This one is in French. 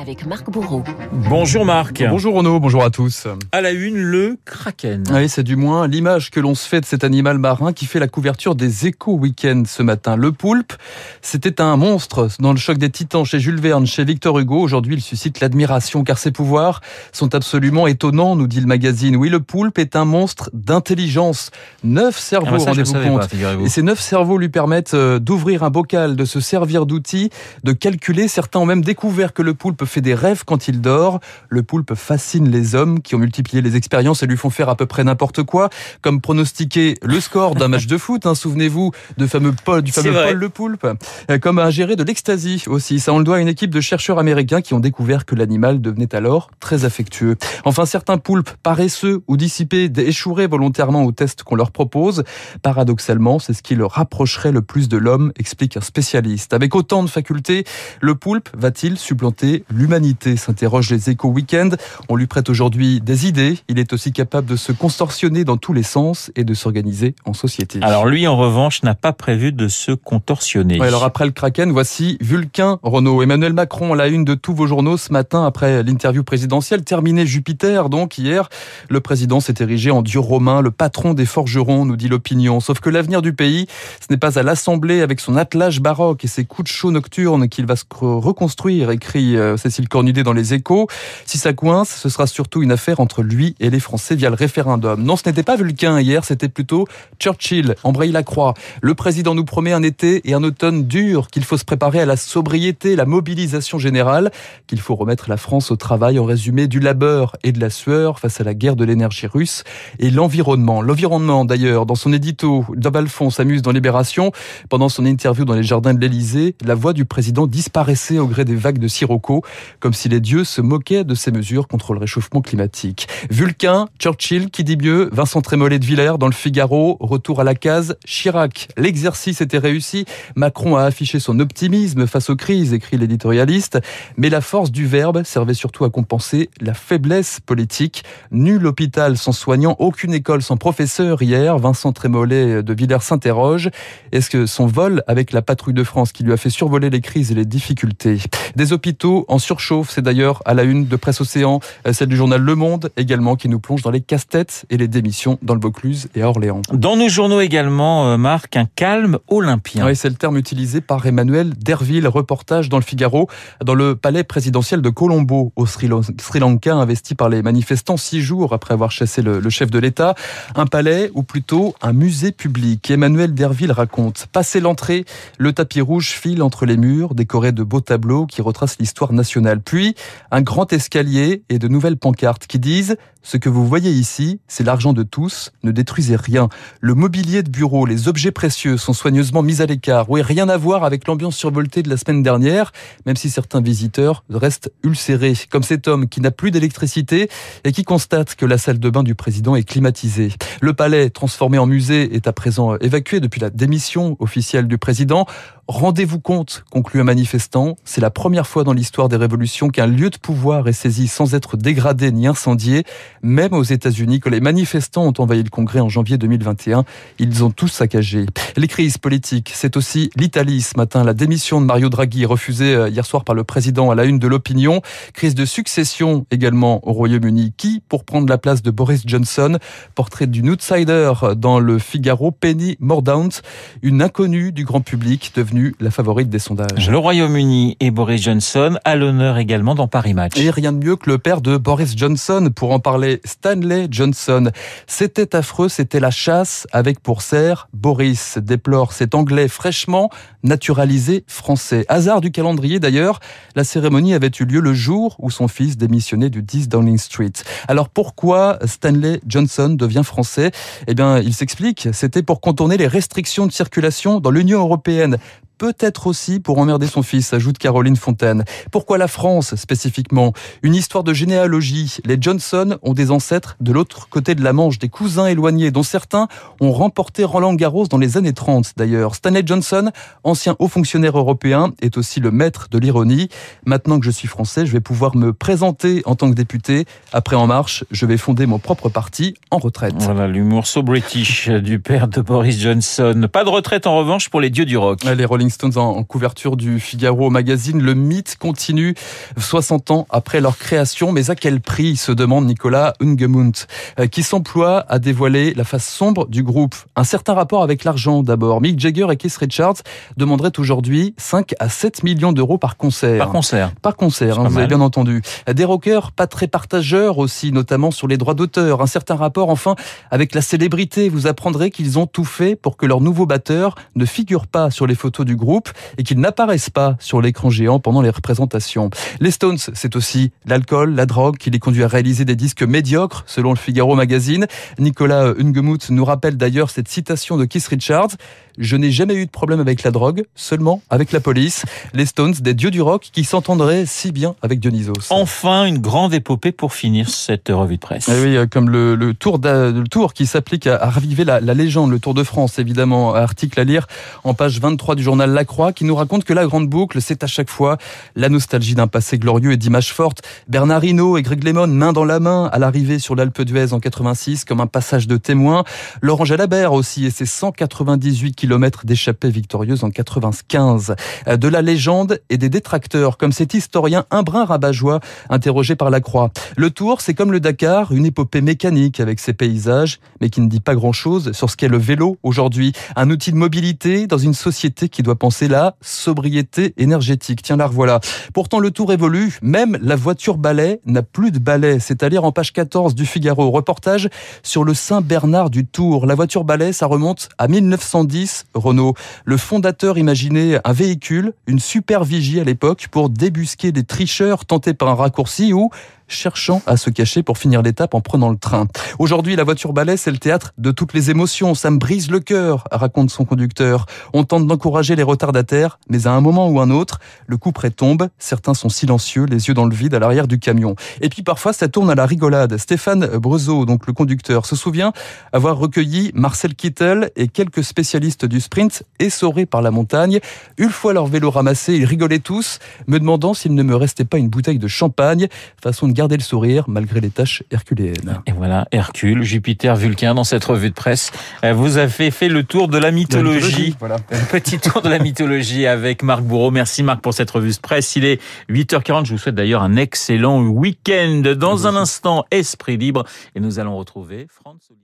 avec Marc Bourreau. Bonjour Marc. Bonjour Renaud, bonjour à tous. À la une, le kraken. Oui, c'est du moins l'image que l'on se fait de cet animal marin qui fait la couverture des échos week-end ce matin. Le poulpe, c'était un monstre dans le choc des titans chez Jules Verne, chez Victor Hugo. Aujourd'hui, il suscite l'admiration car ses pouvoirs sont absolument étonnants, nous dit le magazine. Oui, le poulpe est un monstre d'intelligence. Neuf cerveaux, Ah bah rendez-vous compte. pas. Et ces neuf cerveaux lui permettent euh, d'ouvrir un bocal, de se servir d'outils, de calculer. Certains ont même découvert que le poulpe fait des rêves quand il dort. Le poulpe fascine les hommes qui ont multiplié les expériences et lui font faire à peu près n'importe quoi, comme pronostiquer le score d'un match de foot. hein. Souvenez-vous de fameux Paul, du fameux. Paul le poulpe, Euh, comme à gérer de l'ecstasy aussi. Ça, on le doit à une équipe de chercheurs américains qui ont découvert que l'animal devenait alors très affectueux. Enfin, certains poulpes paresseux ou dissipés échoueraient volontairement aux tests qu'on leur propose. Paradoxalement, c'est ce qui le rapprocherait le plus de l'homme, explique un spécialiste. Avec autant de facultés, le poulpe va-t-il supplanter l'humanité s'interroge les échos week-end. On lui prête aujourd'hui des idées. Il est aussi capable de se contorsionner dans tous les sens et de s'organiser en société. Alors lui, en revanche, n'a pas prévu de se contorsionner. Ouais, alors après le Kraken, voici Vulcain, Renault. Emmanuel Macron à la une de tous vos journaux ce matin après l'interview présidentielle. Terminé Jupiter, donc hier, le président s'est érigé en dieu romain, le patron des forgerons, nous dit l'opinion. Sauf que l'avenir du pays, ce n'est pas à l'Assemblée avec son attelage baroque et ses coups de chaud nocturnes qu'il va se reconstruire, écrit euh, Cécile Cornudet dans les échos. Si ça coince, ce sera surtout une affaire entre lui et les Français via le référendum. Non, ce n'était pas Vulcain hier, c'était plutôt Churchill, Embraye-la-Croix. Le président nous promet un été et un automne dur, qu'il faut se préparer à la sobriété, la mobilisation générale, qu'il faut remettre la France au travail en résumé du labeur et de la sueur face à la guerre de l'énergie russe et l'environnement. L'environnement d'ailleurs, dans son édito, Davalfon s'amuse dans Libération, pendant son interview dans les jardins de l'Élysée, la voix du président disparaissait au gré des vagues de sirocco, comme si les dieux se moquaient de ces mesures contre le réchauffement climatique. Vulcain, Churchill, qui dit mieux, Vincent Trémollet de Villers dans le Figaro, retour à la case, Chirac. L'exercice était réussi, Macron a affiché son optimisme face aux crises, écrit l'éditorialiste, mais la force du verbe servait surtout à compenser la faiblesse politique. Nul hôpital sans soignant, aucune école sans professeur hier. Vincent Trémollet de Villers s'interroge. Est-ce que son vol avec la patrouille de France qui lui a fait survoler les crises et les difficultés? Des hôpitaux en surchauffe, c'est d'ailleurs à la une de Presse Océan, euh, celle du journal Le Monde également qui nous plonge dans les casse-têtes et les démissions dans le Vaucluse et à Orléans. Dans nos journaux également, euh, Marc, un calme olympien. Oui, c'est le terme utilisé par Emmanuel Derville, reportage dans le Figaro, dans le palais présidentiel de Colombo, au Sri Lanka, investi par les manifestants six jours après avoir chassé le, le chef de l'État. Un palais, ou plutôt un musée public. Emmanuel Derville raconte, passé l'entrée, le tapis rouge file entre les murs, décoré de beaux tableaux qui retracent l'histoire nationale. Puis, un grand escalier et de nouvelles pancartes qui disent ce que vous voyez ici, c'est l'argent de tous, ne détruisez rien. Le mobilier de bureau, les objets précieux sont soigneusement mis à l'écart. Oui, rien à voir avec l'ambiance survoltée de la semaine dernière, même si certains visiteurs restent ulcérés, comme cet homme qui n'a plus d'électricité et qui constate que la salle de bain du président est climatisée. Le palais, transformé en musée, est à présent évacué depuis la démission officielle du président. Rendez-vous compte, conclut un manifestant, c'est la première fois dans l'histoire des révolutions qu'un lieu de pouvoir est saisi sans être dégradé ni incendié. Même aux États-Unis, que les manifestants ont envahi le Congrès en janvier 2021, ils ont tous saccagé. Les crises politiques, c'est aussi l'Italie ce matin. La démission de Mario Draghi refusée euh, hier soir par le président à la une de l'opinion. Crise de succession également au Royaume-Uni. Qui pour prendre la place de Boris Johnson? Portrait d'une outsider dans le Figaro, Penny Mordaunt, une inconnue du grand public devenue la favorite des sondages. Le Royaume-Uni et Boris Johnson à l'honneur également dans Paris Match. Et rien de mieux que le père de Boris Johnson pour en parler, Stanley Johnson. C'était affreux, c'était la chasse avec pour serre Boris, déplore cet anglais fraîchement naturalisé français. Hasard du calendrier d'ailleurs, la cérémonie avait eu lieu le jour où son fils démissionnait du 10 Downing Street. Alors pourquoi Stanley Johnson devient français? Eh bien, il s'explique, c'était pour contourner les restrictions de circulation dans l'Union européenne peut-être aussi pour emmerder son fils, ajoute Caroline Fontaine. Pourquoi la France spécifiquement? Une histoire de généalogie. Les Johnson ont des ancêtres de l'autre côté de la Manche, des cousins éloignés, dont certains ont remporté Roland Garros dans les années 30 d'ailleurs. Stanley Johnson, ancien haut fonctionnaire européen, est aussi le maître de l'ironie. Maintenant que je suis français, je vais pouvoir me présenter en tant que député. Après En Marche, je vais fonder mon propre parti en retraite. Voilà l'humour so british du père de Boris Johnson. Pas de retraite en revanche pour les dieux du rock. Les Rolling Rolling Stones en, couverture du Figaro magazine. Le mythe continue 60 ans après leur création, mais à quel prix se demande Nicolas Ungemunt, euh, qui s'emploie à dévoiler la face sombre du groupe? Un certain rapport avec l'argent d'abord. Mick Jagger et Keith Richards demanderaient aujourd'hui 5 à 7 millions d'euros par concert. Par concert. Par concert, hein, vous avez bien entendu. Des rockers pas très partageurs aussi, notamment sur les droits d'auteur. Un certain rapport enfin avec la célébrité. Vous apprendrez qu'ils ont tout fait pour que leur nouveau batteur ne figure pas sur les photos du groupe et qu'ils n'apparaissent pas sur l'écran géant pendant les représentations. Les Stones, c'est aussi l'alcool, la drogue qui les conduit à réaliser des disques médiocres, selon le Figaro magazine. Nicolas Ungemuth nous rappelle d'ailleurs cette citation de Keith Richards. Je n'ai jamais eu de problème avec la drogue, seulement avec la police. Les Stones, des dieux du rock qui s'entendraient si bien avec Dionysos. Enfin, une grande épopée pour finir cette revue de presse. Eh oui, euh, comme le, le tour, le tour qui s'applique à, à raviver la, la, légende, le Tour de France, évidemment. Article à lire en page 23 du journal La Croix qui nous raconte que la grande boucle, c'est à chaque fois la nostalgie d'un passé glorieux et d'images fortes. Bernard Hinault et Greg Lemon, main dans la main, à l'arrivée sur l'Alpe d'Huez en 86, comme un passage de témoin. Laurent Jalabert aussi et ses 198 km d'échappée victorieuse en 95. De la légende et des détracteurs, comme cet historien Imbrun Rabajois, interrogé par la Croix. Le Tour, c'est comme le Dakar, une épopée mécanique avec ses paysages, mais qui ne dit pas grand-chose sur ce qu'est le vélo aujourd'hui. Un outil de mobilité dans une société qui doit penser la sobriété énergétique. Tiens, la revoilà. Pourtant, le Tour évolue. Même la voiture balai n'a plus de balai. C'est à lire en page 14 du Figaro. Reportage sur le Saint-Bernard du Tour. La voiture balai, ça remonte à 1910 Renault. Le fondateur imaginait un véhicule, une super vigie à l'époque, pour débusquer des tricheurs tentés par un raccourci ou cherchant à se cacher pour finir l'étape en prenant le train. Aujourd'hui, la voiture balai, c'est le théâtre de toutes les émotions. Ça me brise le cœur, raconte son conducteur. On tente d'encourager les retardataires, mais à un moment ou un autre, le coup près tombe. Certains sont silencieux, les yeux dans le vide à l'arrière du camion. Et puis parfois, ça tourne à la rigolade. Stéphane Brezeau, donc le conducteur, se souvient avoir recueilli Marcel Kittel et quelques spécialistes du sprint essorés par la montagne. Une fois leur vélo ramassé, ils rigolaient tous, me demandant s'il ne me restait pas une bouteille de champagne, façon garder le sourire malgré les tâches herculéennes. Et voilà, Hercule, Jupiter, Vulcain dans cette revue de presse. Euh, vous avez fait le tour de la mythologie. Voilà. Un petit tour de la mythologie avec Marc Bourreau. Merci Marc pour cette revue de presse. Il est 8h40. Je vous souhaite d'ailleurs un excellent week-end. Dans un instant, Esprit Libre. Et nous allons retrouver Franz